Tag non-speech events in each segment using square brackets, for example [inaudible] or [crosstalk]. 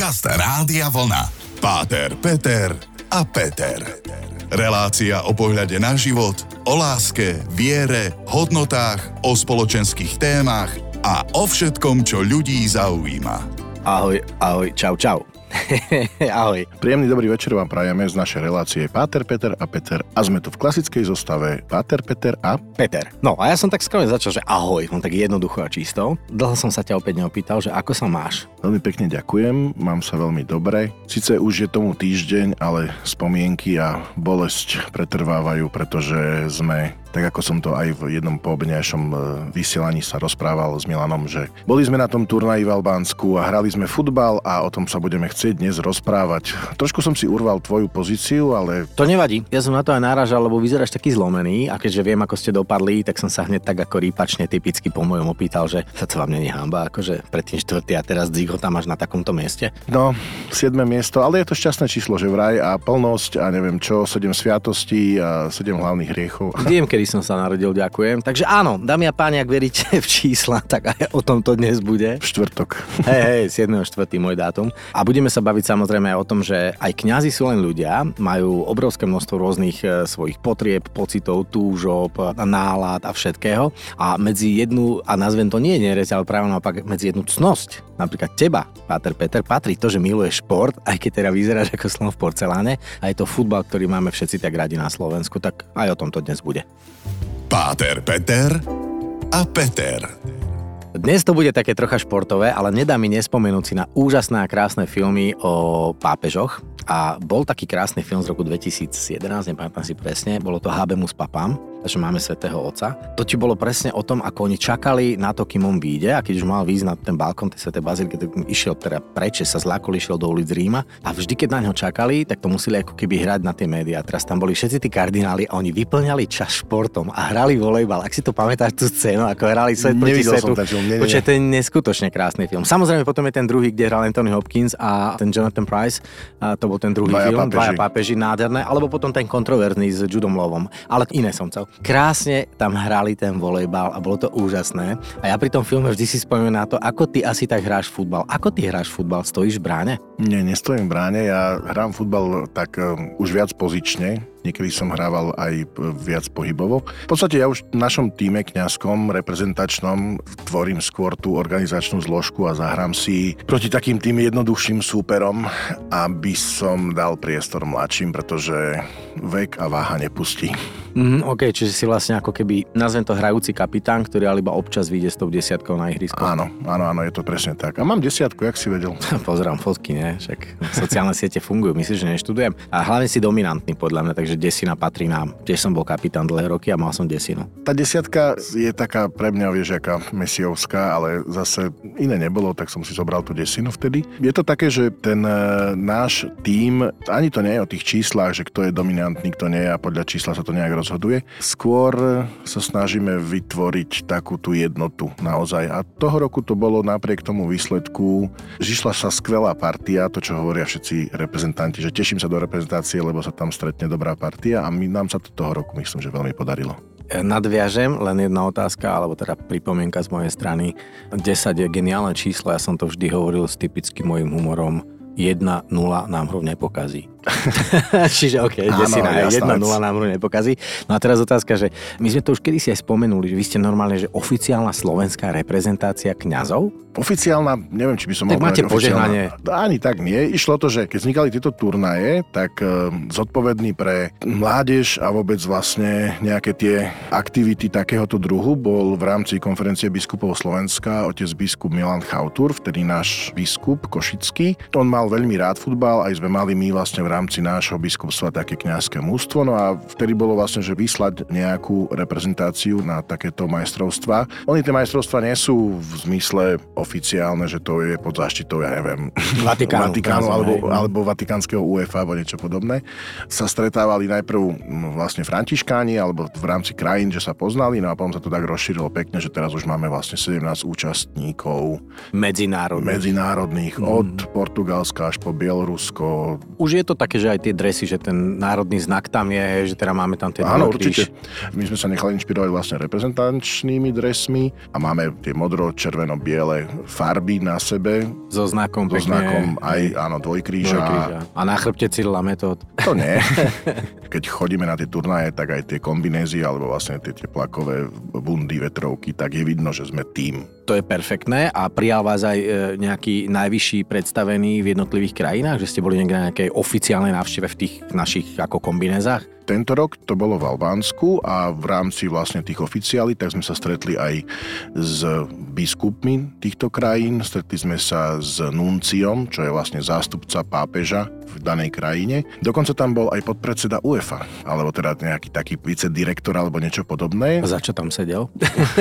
Podcast Rádia Vlna. Páter, Peter a Peter. Relácia o pohľade na život, o láske, viere, hodnotách, o spoločenských témach a o všetkom, čo ľudí zaujíma. Ahoj, ahoj, čau, čau. [laughs] Ahoj. Príjemný dobrý večer vám prajeme z našej relácie Páter, Peter a Peter a sme tu v klasickej zostave Páter, Peter a... Peter. No a ja som tak skromne začal, že ahoj, on tak jednoducho a čisto. Dlho som sa ťa opäť neopýtal, že ako sa máš? Veľmi pekne ďakujem, mám sa veľmi dobre. Sice už je tomu týždeň, ale spomienky a bolesť pretrvávajú, pretože sme tak ako som to aj v jednom poobednejšom e, vysielaní sa rozprával s Milanom, že boli sme na tom turnaji v Albánsku a hrali sme futbal a o tom sa budeme chcieť dnes rozprávať. Trošku som si urval tvoju pozíciu, ale... To nevadí, ja som na to aj náražal, lebo vyzeráš taký zlomený a keďže viem, ako ste dopadli, tak som sa hneď tak ako rýpačne typicky po mojom opýtal, že sa to vám není hamba, akože predtým štvrtý a teraz Dzigo tam máš na takomto mieste. No, 7. miesto, ale je to šťastné číslo, že vraj a plnosť a neviem čo, 7 sviatostí a 7 hlavných hriechov. Viem, kedy som sa narodil, ďakujem. Takže áno, dámy a páni, ak veríte [laughs] v čísla, tak aj o tom to dnes bude. Štvrtok. Hej, hej, 7.4. môj dátum. A budeme sa baviť samozrejme aj o tom, že aj kňazi sú len ľudia, majú obrovské množstvo rôznych e, svojich potrieb, pocitov, túžob, nálad a všetkého. A medzi jednu, a nazvem to nie nerez, ale práve naopak medzi jednu cnosť, napríklad teba, Páter Peter, patrí to, že miluješ šport, aj keď teda vyzeráš ako slon v porceláne, a je to futbal, ktorý máme všetci tak radi na Slovensku, tak aj o tom to dnes bude. Páter Peter a Peter. Dnes to bude také trocha športové, ale nedá mi nespomenúť si na úžasné a krásne filmy o pápežoch. A bol taký krásny film z roku 2011, nepamätám si presne, bolo to Habemus Papam že máme svätého Otca. To ti bolo presne o tom, ako oni čakali na to, kým on vyjde a keď už mal výjsť na ten balkón tej svätej baziliky, tak išiel teda preč, sa zlákol, išiel do ulic Ríma a vždy, keď na ňo čakali, tak to museli ako keby hrať na tie médiá. Teraz tam boli všetci tí kardináli a oni vyplňali čas športom a hrali volejbal. Ak si to pamätáš tú scénu, ako hrali svet proti svetu. Počkej, to je neskutočne krásny film. Samozrejme potom je ten druhý, kde hral Anthony Hopkins a ten Jonathan Price. A to bol ten druhý Dvaja film, pápeži. Dvaja pápeži, nádherné. Alebo potom ten kontroverzný s Judom Lovom. Ale iné som chcel. Krásne tam hrali ten volejbal a bolo to úžasné. A ja pri tom filme vždy si spomínam na to, ako ty asi tak hráš futbal. Ako ty hráš futbal? Stojíš v bráne? Nie, nestojím v bráne, ja hrám futbal tak um, už viac pozične, Niekedy som hrával aj p- viac pohybovo. V podstate ja už v našom týme kňazskom, reprezentačnom, tvorím skôr tú organizačnú zložku a zahrám si proti takým tým jednoduchším súperom, aby som dal priestor mladším, pretože vek a váha nepustí. Mhm, OK, čiže si vlastne ako keby, nazvem to hrajúci kapitán, ktorý ale iba občas vyjde s tou desiatkou na ihrisko. Áno, áno, áno, je to presne tak. A mám desiatku, jak si vedel. [laughs] Pozerám fotky, ne? Však sociálne siete fungujú, myslíš, že neštudujem? A hlavne si dominantný podľa mňa, takže desina patrí nám. Tiež som bol kapitán dlhé roky a mal som desinu. Tá desiatka je taká pre mňa, vieš, aká mesiovská, ale zase iné nebolo, tak som si zobral tú desinu vtedy. Je to také, že ten e, náš tím, ani to nie je o tých číslach, že kto je dominantný, kto nie je a podľa čísla sa to nejak rozhoduje. Skôr sa snažíme vytvoriť takú tú jednotu naozaj. A toho roku to bolo napriek tomu výsledku, žišla sa skvelá partia, to čo hovoria všetci reprezentanti, že teším sa do reprezentácie, lebo sa tam stretne dobrá partia a my, nám sa to toho roku myslím, že veľmi podarilo. Nadviažem, len jedna otázka, alebo teda pripomienka z mojej strany. 10 je geniálne číslo, ja som to vždy hovoril s typickým môjim humorom. 1-0 nám hru nepokazí. [laughs] Čiže OK, desina je 1-0 jasná vec. nám hru nepokazí. No a teraz otázka, že my sme to už kedysi aj spomenuli, že vy ste normálne, že oficiálna slovenská reprezentácia kňazov? Oficiálna, neviem, či by som Tak mal máte požehnanie. Ani tak nie. Išlo to, že keď vznikali tieto turnaje, tak e, zodpovedný pre mládež a vôbec vlastne nejaké tie aktivity takéhoto druhu bol v rámci konferencie biskupov Slovenska otec biskup Milan Chautur, vtedy náš biskup Košický. On mal veľmi rád futbal, aj sme mali my vlastne v rámci nášho biskupstva také kňazské mústvo. No a vtedy bolo vlastne, že vyslať nejakú reprezentáciu na takéto majstrovstva. Oni tie majstrovstva nie sú v zmysle oficiálne, že to je pod záštitou, ja neviem, [laughs] Vatikánu, Vatikánu alebo, alebo Vatikánskeho UEFA alebo niečo podobné. Sa stretávali najprv mm, vlastne františkáni alebo v rámci krajín, že sa poznali, no a potom sa to tak rozšírilo pekne, že teraz už máme vlastne 17 účastníkov medzinárodných Mhm. od Portugalska až po Bielorusko. Už je to také, že aj tie dresy, že ten národný znak tam je, že teda máme tam tie Áno, určite. My sme sa nechali inšpirovať vlastne reprezentančnými dresmi a máme tie modro, červeno, biele farby na sebe. So znakom So pekne. znakom aj, áno, dvojkríža. Dvojkríža. A na chrbte Cyrila metód. [laughs] To nie. Keď chodíme na tie turnaje, tak aj tie kombinézy alebo vlastne tie teplakové bundy, vetrovky, tak je vidno, že sme tým. To je perfektné a prijal vás aj e, nejaký najvyšší predstavený v jednotlivých krajinách, že ste boli niekde na nejakej oficiálnej návšteve v tých našich ako kombinézach? Tento rok to bolo v Albánsku a v rámci vlastne tých oficiálí, tak sme sa stretli aj s biskupmi týchto krajín. Stretli sme sa s nunciom, čo je vlastne zástupca pápeža v danej krajine. Dokonca tam bol aj podpredseda UEFA, alebo teda nejaký taký vicedirektor alebo niečo podobné. Za čo tam sedel?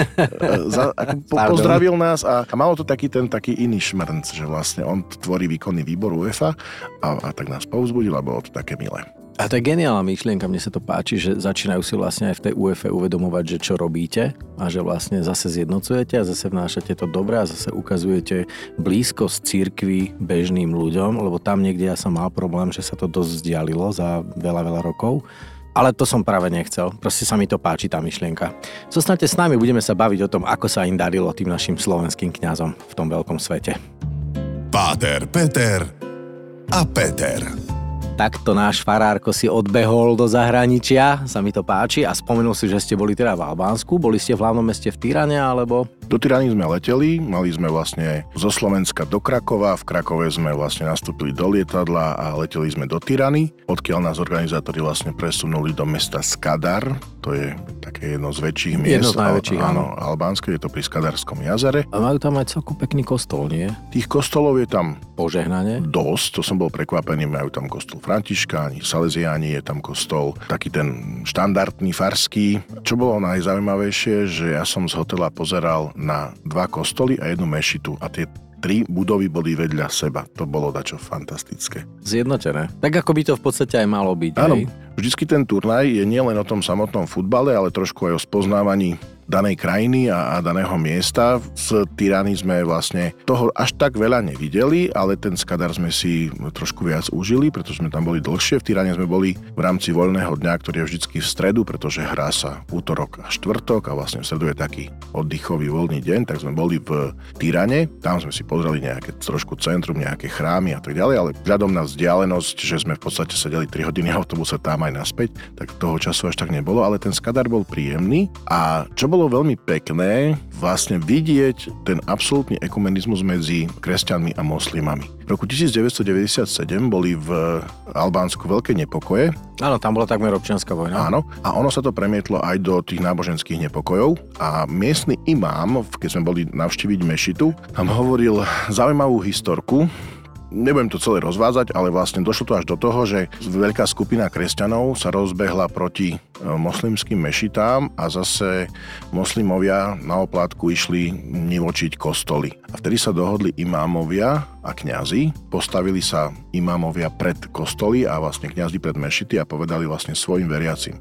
[laughs] Za, ako po, pozdravil nás a, a malo to taký ten taký iný šmrnc, že vlastne on tvorí výkonný výbor UEFA a, a tak nás povzbudil a bolo to také milé. A to je geniálna myšlienka, mne sa to páči, že začínajú si vlastne aj v tej UEFA uvedomovať, že čo robíte a že vlastne zase zjednocujete a zase vnášate to dobré a zase ukazujete blízkosť církvy bežným ľuďom, lebo tam niekde ja som mal problém, že sa to dosť vzdialilo za veľa, veľa rokov. Ale to som práve nechcel. Proste sa mi to páči, tá myšlienka. Zostaňte s nami, budeme sa baviť o tom, ako sa im darilo tým našim slovenským kňazom v tom veľkom svete. Páter, Peter a Peter. Takto náš farárko si odbehol do zahraničia, sa mi to páči a spomenul si, že ste boli teda v Albánsku. Boli ste v hlavnom meste v Tyrane, alebo Do Tyrany sme leteli, mali sme vlastne zo Slovenska do Krakova, v Krakove sme vlastne nastúpili do lietadla a leteli sme do Tyrany, odkiaľ nás organizátori vlastne presunuli do mesta Skadar, to je také jedno z väčších miest. Jedno z najväčších, áno. Albánske, je to pri Skadarskom jazere. a majú tam aj celku pekný kostol, nie? Tých kostolov je tam Požehnanie. dosť, to som bol prekvapený, majú tam kostol Františkáni, Salesiáni, je tam kostol taký ten štandardný farský. Čo bolo najzaujímavejšie, že ja som z hotela pozeral na dva kostoly a jednu mešitu a tie tri budovy boli vedľa seba. To bolo dačo fantastické. Zjednotené. Tak ako by to v podstate aj malo byť. Áno, hej? vždycky ten turnaj je nielen o tom samotnom futbale, ale trošku aj o spoznávaní danej krajiny a, a daného miesta. Z Tyrany sme vlastne toho až tak veľa nevideli, ale ten Skadar sme si trošku viac užili, pretože sme tam boli dlhšie. V Tyrane sme boli v rámci voľného dňa, ktorý je vždycky v stredu, pretože hrá sa útorok a štvrtok a vlastne v stredu je taký oddychový voľný deň, tak sme boli v Tyrane. Tam sme si pozreli nejaké trošku centrum, nejaké chrámy a tak ďalej, ale vzhľadom na vzdialenosť, že sme v podstate sedeli 3 hodiny v [laughs] autobuse tam aj naspäť, tak toho času až tak nebolo, ale ten Skadar bol príjemný a čo bolo veľmi pekné, vlastne vidieť ten absolútny ekumenizmus medzi kresťanmi a moslimami. V roku 1997 boli v Albánsku veľké nepokoje, Áno, tam bola takmer občianská vojna. Áno, a ono sa to premietlo aj do tých náboženských nepokojov a miestny imám, keď sme boli navštíviť mešitu, nám hovoril zaujímavú historku, Nebudem to celé rozvázať, ale vlastne došlo to až do toho, že veľká skupina kresťanov sa rozbehla proti e, moslimským mešitám a zase moslimovia na oplátku išli nivočiť kostoly. A vtedy sa dohodli imámovia a kňazi, postavili sa imámovia pred kostoly a vlastne kňazi pred mešity a povedali vlastne svojim veriacim,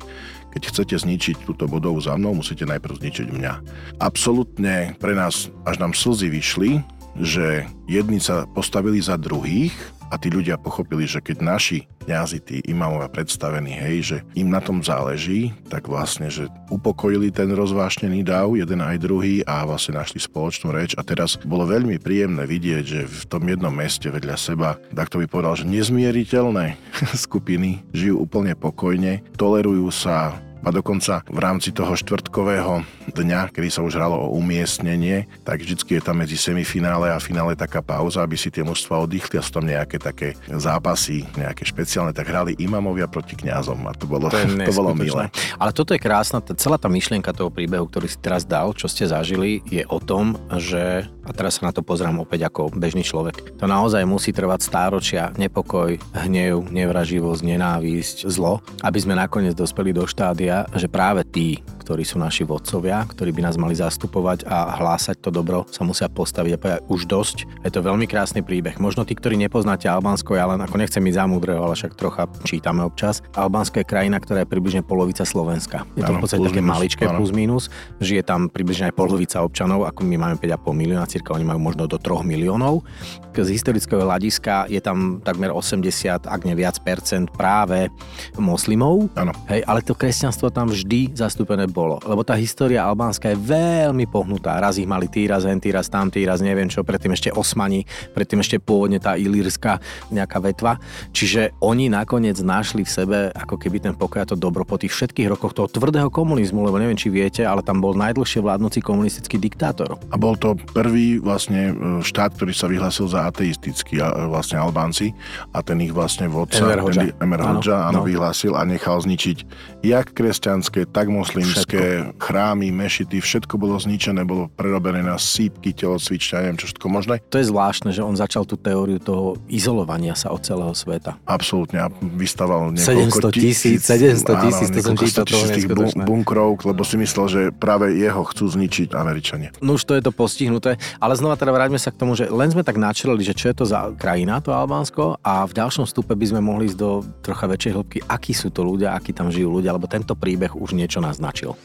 keď chcete zničiť túto budovu za mnou, musíte najprv zničiť mňa. Absolutne pre nás až nám slzy vyšli, že jedni sa postavili za druhých a tí ľudia pochopili, že keď naši kňazi, tí imámovia predstavení, hej, že im na tom záleží, tak vlastne, že upokojili ten rozvášnený dáv, jeden aj druhý a vlastne našli spoločnú reč. A teraz bolo veľmi príjemné vidieť, že v tom jednom meste vedľa seba, tak to by povedal, že nezmieriteľné [laughs] skupiny žijú úplne pokojne, tolerujú sa, a dokonca v rámci toho štvrtkového dňa, kedy sa už hralo o umiestnenie, tak vždycky je tam medzi semifinále a finále taká pauza, aby si tie mužstva oddychli a sú tam nejaké také zápasy, nejaké špeciálne, tak hrali imamovia proti kňazom a to bolo, To, [laughs] to bolo milé. Ale toto je krásna, celá tá myšlienka toho príbehu, ktorý si teraz dal, čo ste zažili, je o tom, že, a teraz sa na to pozrám opäť ako bežný človek, to naozaj musí trvať stáročia, nepokoj, hnev, nevraživosť, nenávisť, zlo, aby sme nakoniec dospeli do štádia, že práve tí, ktorí sú naši vodcovia, ktorí by nás mali zastupovať a hlásať to dobro, sa musia postaviť a povedať už dosť. Je to veľmi krásny príbeh. Možno tí, ktorí nepoznáte Albánsko, ja len ako nechcem ísť zamúdreho, ale však trocha čítame občas. Albánsko je krajina, ktorá je približne polovica Slovenska. Je to v podstate také maličké plus minus. Žije tam približne aj polovica občanov, ako my máme 5,5 milióna, cirka oni majú možno do 3 miliónov. Z historického hľadiska je tam takmer 80, ak nie viac percent práve moslimov. Hej, ale to kresťanstvo tam vždy zastúpené bolo, lebo tá história albánska je veľmi pohnutá. Raz ich mali tí, raz hen, tí, raz tam, tí, raz neviem čo, predtým ešte Osmani, predtým ešte pôvodne tá ilírska nejaká vetva. Čiže oni nakoniec našli v sebe ako keby ten pokoj a to dobro po tých všetkých rokoch toho tvrdého komunizmu, lebo neviem, či viete, ale tam bol najdlhšie vládnúci komunistický diktátor. A bol to prvý vlastne e, štát, ktorý sa vyhlásil za ateistický, e, vlastne Albánci a ten ich vlastne vodca, Hoxha. Emer Hoxha, áno, no. vyhlásil a nechal zničiť jak kresťanské, tak moslimské chrámy, mešity, všetko bolo zničené, bolo prerobené na sípky, telocvične, neviem čo všetko možné. To je zvláštne, že on začal tú teóriu toho izolovania sa od celého sveta. Absolútne a vystaval niekoľko 700 tisíc, 700 tisíc, to som čítal, to je tých bun- bunkrov, lebo si myslel, že práve jeho chcú zničiť Američania. No už to je to postihnuté, ale znova teda vráťme sa k tomu, že len sme tak načreli, že čo je to za krajina, to Albánsko a v ďalšom stupe by sme mohli ísť do trocha väčšej hĺbky, akí sú to ľudia, akí tam žijú ľudia, lebo tento príbeh už niečo naznačil.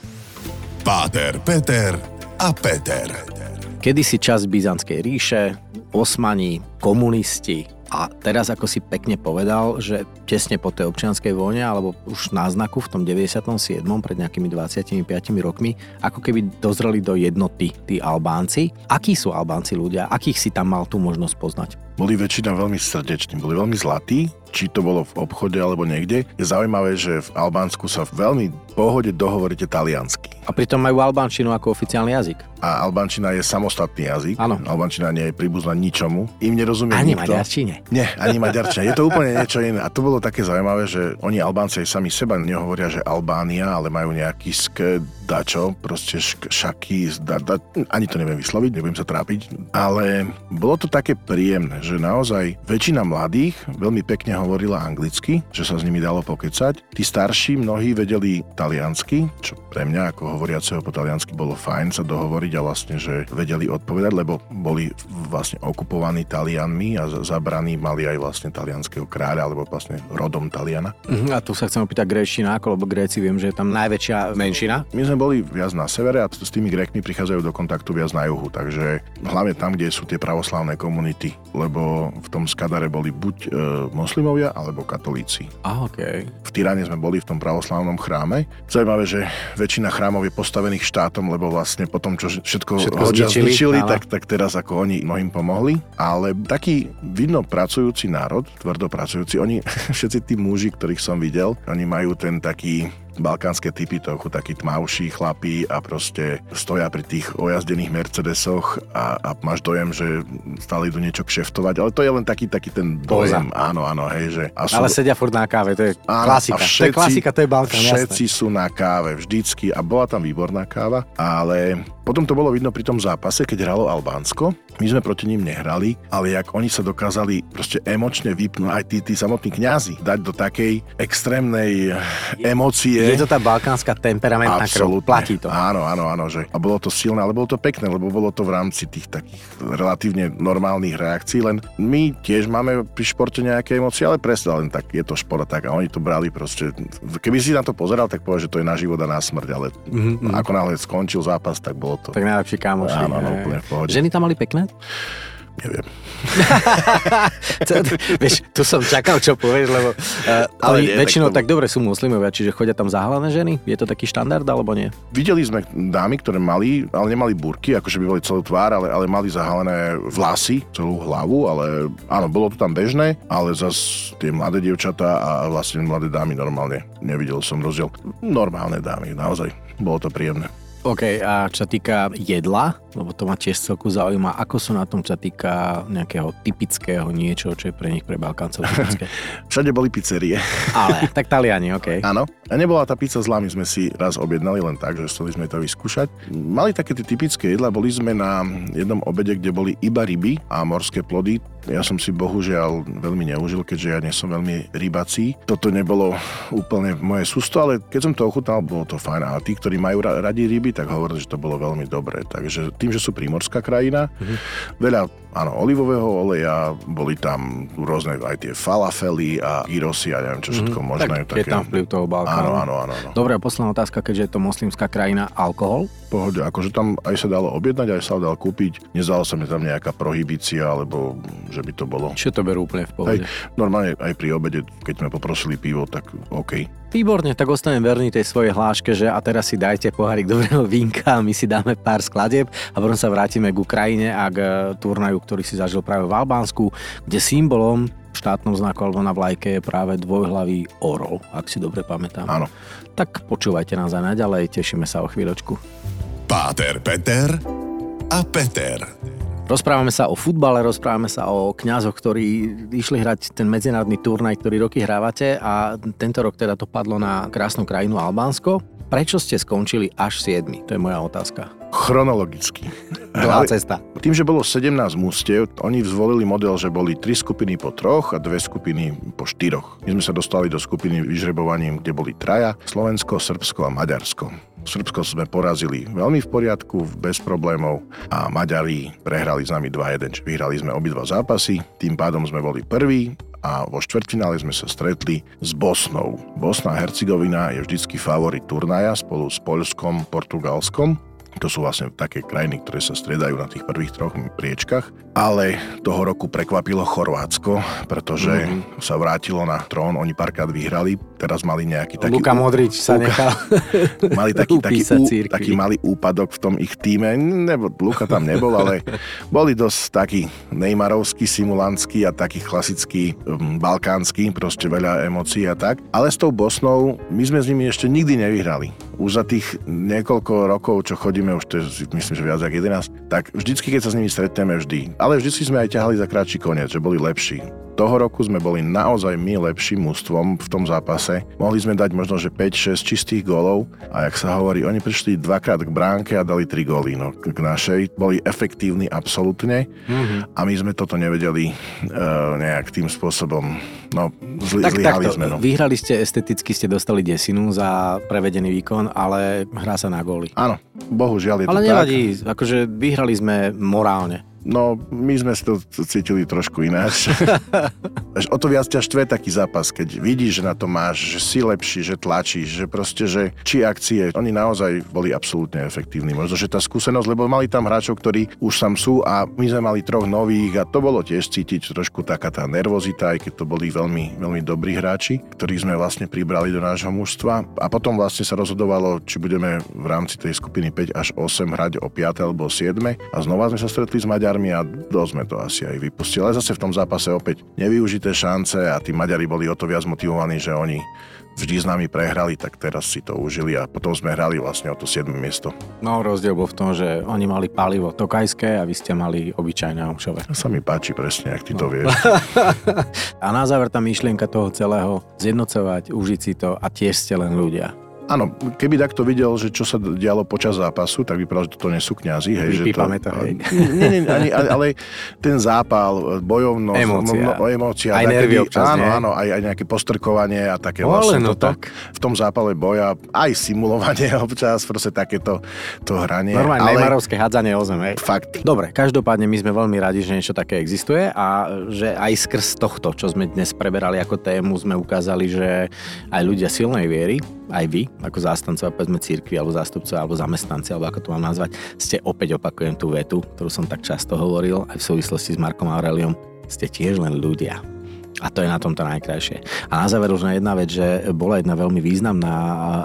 Páter, Peter a Peter. Kedysi čas Byzantskej ríše, osmani, komunisti a teraz, ako si pekne povedal, že tesne po tej občianskej vojne, alebo už náznaku v tom 97. pred nejakými 25 rokmi, ako keby dozreli do jednoty tí Albánci. Akí sú Albánci ľudia? Akých si tam mal tú možnosť poznať? Boli väčšina veľmi srdeční, boli veľmi zlatí, či to bolo v obchode alebo niekde. Je zaujímavé, že v Albánsku sa veľmi pohode dohovoríte taliansky. A pritom majú albánčinu ako oficiálny jazyk. A albánčina je samostatný jazyk. Áno. Albánčina nie je príbuzná ničomu. Im nerozumie Ani nikto. maďarčine. Nie, ani maďarčina. Je to úplne niečo iné. A to bolo také zaujímavé, že oni Albánci sami seba nehovoria, že Albánia, ale majú nejaký sk dačo, proste šk, šaky, da, da, ani to neviem vysloviť, nebudem sa trápiť. Ale bolo to také príjemné, že naozaj väčšina mladých veľmi pekne hovorila anglicky, že sa s nimi dalo pokecať. Tí starší mnohí vedeli taliansky, čo pre mňa ako hovoriaceho po taliansky bolo fajn sa dohovoriť a vlastne, že vedeli odpovedať, lebo boli vlastne okupovaní Talianmi a za- zabraní mali aj vlastne talianského kráľa, alebo vlastne rodom Taliana. Mhm, A tu sa chcem opýtať Gréčtina, ako, lebo Gréci viem, že je tam najväčšia menšina. My sme boli viac na severe a s tými Grékmi prichádzajú do kontaktu viac na juhu, takže hlavne tam, kde sú tie pravoslávne komunity, lebo v tom Skadare boli buď e, moslimovia alebo katolíci. A okej. V Tyrane sme boli v tom pravoslávnom chráme. Zaujímavé, že väčšina chrámov je postavených štátom, lebo vlastne po tom, čo všetko, Všetko zničili, tak, tak teraz ako oni mnohým pomohli. Ale taký vidno pracujúci národ, tvrdo pracujúci, oni, [laughs] všetci tí muži, ktorých som videl, oni majú ten taký balkánske typy, trochu takí tmavší chlapí a proste stoja pri tých ojazdených Mercedesoch a, a máš dojem, že stále idú niečo kšeftovať, ale to je len taký, taký ten dojem, áno, áno, hej, že... A sú, Ale sedia furt na káve, to je Áno, klasika. a to je klasika, to je Balkán, Všetci jasné. sú na káve, vždycky. A bola tam výborná káva, ale potom to bolo vidno pri tom zápase, keď hralo Albánsko. My sme proti ním nehrali, ale jak oni sa dokázali proste emočne vypnúť, aj tí, tí samotní kňazi, dať do takej extrémnej emócie. Je to tá balkánska temperamentná krv, platí to. Áno, áno, áno. Že, a bolo to silné, ale bolo to pekné, lebo bolo to v rámci tých takých relatívne normálnych reakcií. Len my tiež máme pri športe nejaké emócie, ale presne len tak, je to šport tak. A oni to brali proste. Keby si na to pozeral, tak povedal, že to je na život a na smrť, ale Mhm, mhm. ako náhle skončil zápas, tak bolo to. Tak najlepší kamoši. Áno, áno, hej. úplne v pohode. Ženy tam mali pekné? Neviem. [laughs] Co- Vieš, tu som čakal, čo povieš, lebo uh, Ale nie, väčšinou tak tak, dobre sú muslimovia, čiže chodia tam zahalené ženy? Je to taký štandard, alebo nie? Videli sme dámy, ktoré mali, ale nemali burky, akože by boli celú tvár, ale, ale mali zahalené vlasy, celú hlavu, ale áno, bolo to tam bežné, ale zas tie mladé dievčatá a vlastne mladé dámy normálne. Nevidel som rozdiel. Normálne dámy, naozaj. Bolo to príjemné. OK, a čo sa týka jedla, lebo to ma tiež celku zaujíma, ako sú na tom, čo sa týka nejakého typického niečo, čo je pre nich pre Balkáncov typické. [laughs] Všade boli pizzerie. Ale, tak Taliani, OK. [laughs] Áno. A nebola tá pizza zlá, my sme si raz objednali len tak, že chceli sme to vyskúšať. Mali také tie typické jedla, boli sme na jednom obede, kde boli iba ryby a morské plody. Ja som si bohužiaľ veľmi neužil, keďže ja nie som veľmi rybací. Toto nebolo úplne moje sústo, ale keď som to ochutnal, bolo to fajn. A tí, ktorí majú radi ryby, tak hovorili, že to bolo veľmi dobré. Takže tým, že sú primorská krajina, mm-hmm. veľa áno, olivového oleja, boli tam rôzne aj tie falafely a gyrosy a neviem čo mhm. všetko mm-hmm. možné. Tak také... je tam vplyv toho Balkánu. Áno, áno, áno. áno. Dobre, posledná otázka, keďže je to moslimská krajina, alkohol? pohode, akože tam aj sa dalo objednať, aj sa dal kúpiť. Nezdalo sa mi tam nejaká prohibícia, alebo že by to bolo. Čo to berú úplne v pohode? Hej, normálne aj pri obede, keď sme poprosili pivo, tak OK. Výborne, tak ostanem verný tej svojej hláške, že a teraz si dajte pohárik dobrého vínka a my si dáme pár skladieb a potom sa vrátime k Ukrajine a k e, turnaju, ktorý si zažil práve v Albánsku, kde symbolom v štátnom znaku alebo na vlajke je práve dvojhlavý orol, ak si dobre pamätám. Áno. Tak počúvajte nás aj naďalej, tešíme sa o chvíľočku. Páter Peter a Peter. Rozprávame sa o futbale, rozprávame sa o kňazoch, ktorí išli hrať ten medzinárodný turnaj, ktorý roky hrávate a tento rok teda to padlo na krásnu krajinu Albánsko. Prečo ste skončili až 7? To je moja otázka. Chronologicky. Dlhá cesta. Tým, že bolo 17 mústiev, oni zvolili model, že boli 3 skupiny po troch a dve skupiny po štyroch. My sme sa dostali do skupiny vyžrebovaním, kde boli traja, Slovensko, Srbsko a Maďarsko. Srbsko sme porazili veľmi v poriadku, bez problémov a Maďari prehrali s nami 2-1, čiže vyhrali sme obidva zápasy, tým pádom sme boli prví a vo štvrtfinále sme sa stretli s Bosnou. Bosna a Hercegovina je vždycky favorit turnaja spolu s Poľskom, Portugalskom to sú vlastne také krajiny, ktoré sa striedajú na tých prvých troch priečkach. Ale toho roku prekvapilo Chorvátsko, pretože mm-hmm. sa vrátilo na trón, oni párkrát vyhrali, teraz mali nejaký taký... Luka Modrič sa nechal [laughs] Mali taký, [laughs] taký, ú, taký malý úpadok v tom ich týme, nebo Luka tam nebol, ale boli dosť taký Neymarovský, simulantský a taký klasický um, balkánsky, proste veľa emócií a tak. Ale s tou Bosnou my sme s nimi ešte nikdy nevyhrali. Už za tých niekoľko rokov, čo chodíme už to je, myslím, že viac ako 11, tak vždycky, keď sa s nimi stretneme vždy, ale vždycky sme aj ťahali za kratší koniec, že boli lepší. Toho roku sme boli naozaj my lepším mústvom v tom zápase. Mohli sme dať možno, že 5-6 čistých golov a jak sa hovorí, oni prišli dvakrát k bránke a dali 3 góly no, k našej. Boli efektívni absolútne mm-hmm. a my sme toto nevedeli uh, nejak tým spôsobom, no zli, tak, zlyhali takto, sme. No. Vyhrali ste esteticky, ste dostali desinu za prevedený výkon, ale hrá sa na góly. Áno, bohužiaľ je ale to nevadí, tak. akože vyhrali sme morálne. No, my sme si to cítili trošku ináč. [laughs] O to viac ťa štve taký zápas, keď vidíš, že na to máš, že si lepší, že tlačíš, že proste, že či akcie, oni naozaj boli absolútne efektívni. Možno, že tá skúsenosť, lebo mali tam hráčov, ktorí už tam sú a my sme mali troch nových a to bolo tiež cítiť trošku taká tá nervozita, aj keď to boli veľmi, veľmi dobrí hráči, ktorých sme vlastne pribrali do nášho mužstva a potom vlastne sa rozhodovalo, či budeme v rámci tej skupiny 5 až 8 hrať o 5 alebo 7 a znova sme sa stretli s Maďar Maďarmi a dosť sme to asi aj vypustili. Ale zase v tom zápase opäť nevyužité šance a tí Maďari boli o to viac motivovaní, že oni vždy s nami prehrali, tak teraz si to užili a potom sme hrali vlastne o to 7. miesto. No rozdiel bol v tom, že oni mali palivo tokajské a vy ste mali obyčajné omšové. To sa mi páči presne, ak ty to no. vieš. [laughs] a na záver tá myšlienka toho celého, zjednocovať, užiť si to a tiež ste len ľudia. Áno, keby takto videl, že čo sa dialo počas zápasu, tak vypadalo, že to nie sú kňazi. Hej, že to, to, hej. [laughs] Nie, nie, ani, ale ten zápal, bojovnosť, emócia, no, no, emócia aj nervy občas, áno, nie? áno, aj, aj nejaké postrkovanie a také no, vlastne no, toto, tak. v tom zápale boja, aj simulovanie [laughs] občas, proste takéto to hranie. Normálne ale... neymarovské hádzanie o zem, hej. Fakt. Dobre, každopádne my sme veľmi radi, že niečo také existuje a že aj skrz tohto, čo sme dnes preberali ako tému, sme ukázali, že aj ľudia silnej viery, aj vy, ako zástancovia, povedzme církvy, alebo zástupcovia, alebo zamestnanci, alebo ako to mám nazvať, ste opäť opakujem tú vetu, ktorú som tak často hovoril, aj v súvislosti s Markom Aureliom, ste tiež len ľudia. A to je na tomto najkrajšie. A na záver už na jedna vec, že bola jedna veľmi významná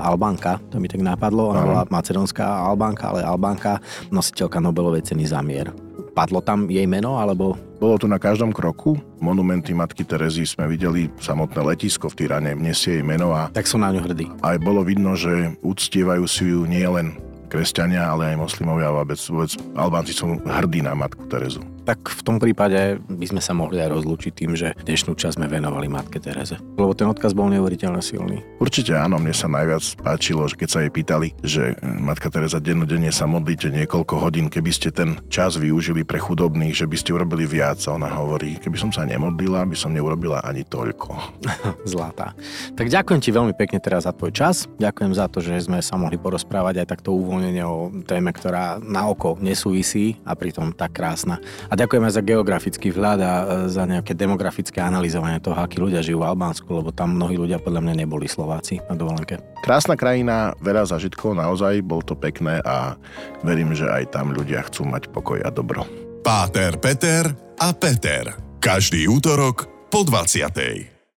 Albánka, to mi tak napadlo, ona bola macedónska Albánka, ale Albánka, nositeľka Nobelovej ceny za mier. Padlo tam jej meno, alebo bolo tu na každom kroku. Monumenty Matky Terezy sme videli, samotné letisko v Tyrane nesie jej meno a... Tak sú na ňu hrdí. Aj bolo vidno, že uctievajú si ju nielen kresťania, ale aj moslimovia a vôbec, vôbec Albánci sú hrdí na matku Terezu tak v tom prípade by sme sa mohli aj rozlúčiť tým, že dnešnú časť sme venovali Matke Tereze. Lebo ten odkaz bol neuveriteľne silný. Určite áno, mne sa najviac páčilo, že keď sa jej pýtali, že Matka Teresa dennodenne sa modlíte niekoľko hodín, keby ste ten čas využili pre chudobných, že by ste urobili viac. A ona hovorí, keby som sa nemodlila, by som neurobila ani toľko. [laughs] Zlatá. Tak ďakujem ti veľmi pekne teraz za tvoj čas. Ďakujem za to, že sme sa mohli porozprávať aj takto uvoľnenie o téme, ktorá na oko nesúvisí a pritom tak krásna. A ďakujeme za geografický vhľad a e, za nejaké demografické analyzovanie toho, akí ľudia žijú v Albánsku, lebo tam mnohí ľudia podľa mňa neboli Slováci na dovolenke. Krásna krajina, veľa zažitkov, naozaj bol to pekné a verím, že aj tam ľudia chcú mať pokoj a dobro. Páter, Peter a Peter. Každý útorok po 20.